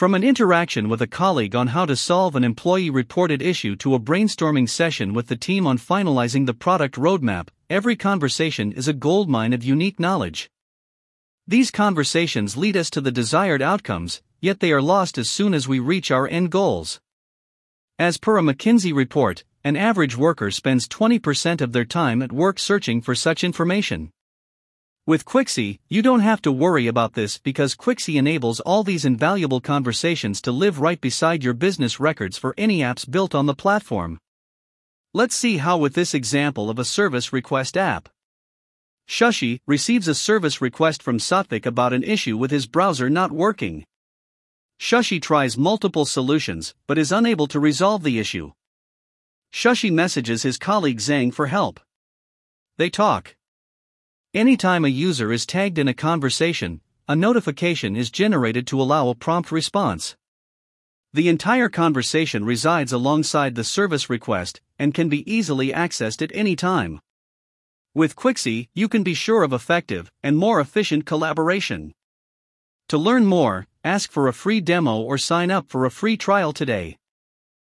From an interaction with a colleague on how to solve an employee reported issue to a brainstorming session with the team on finalizing the product roadmap, every conversation is a goldmine of unique knowledge. These conversations lead us to the desired outcomes, yet they are lost as soon as we reach our end goals. As per a McKinsey report, an average worker spends 20% of their time at work searching for such information. With Quixy, you don't have to worry about this because Quixy enables all these invaluable conversations to live right beside your business records for any apps built on the platform. Let's see how with this example of a service request app. Shashi receives a service request from Satvik about an issue with his browser not working. Shashi tries multiple solutions but is unable to resolve the issue. Shashi messages his colleague Zhang for help. They talk. Anytime a user is tagged in a conversation, a notification is generated to allow a prompt response. The entire conversation resides alongside the service request and can be easily accessed at any time. With Quixy, you can be sure of effective and more efficient collaboration. To learn more, ask for a free demo or sign up for a free trial today.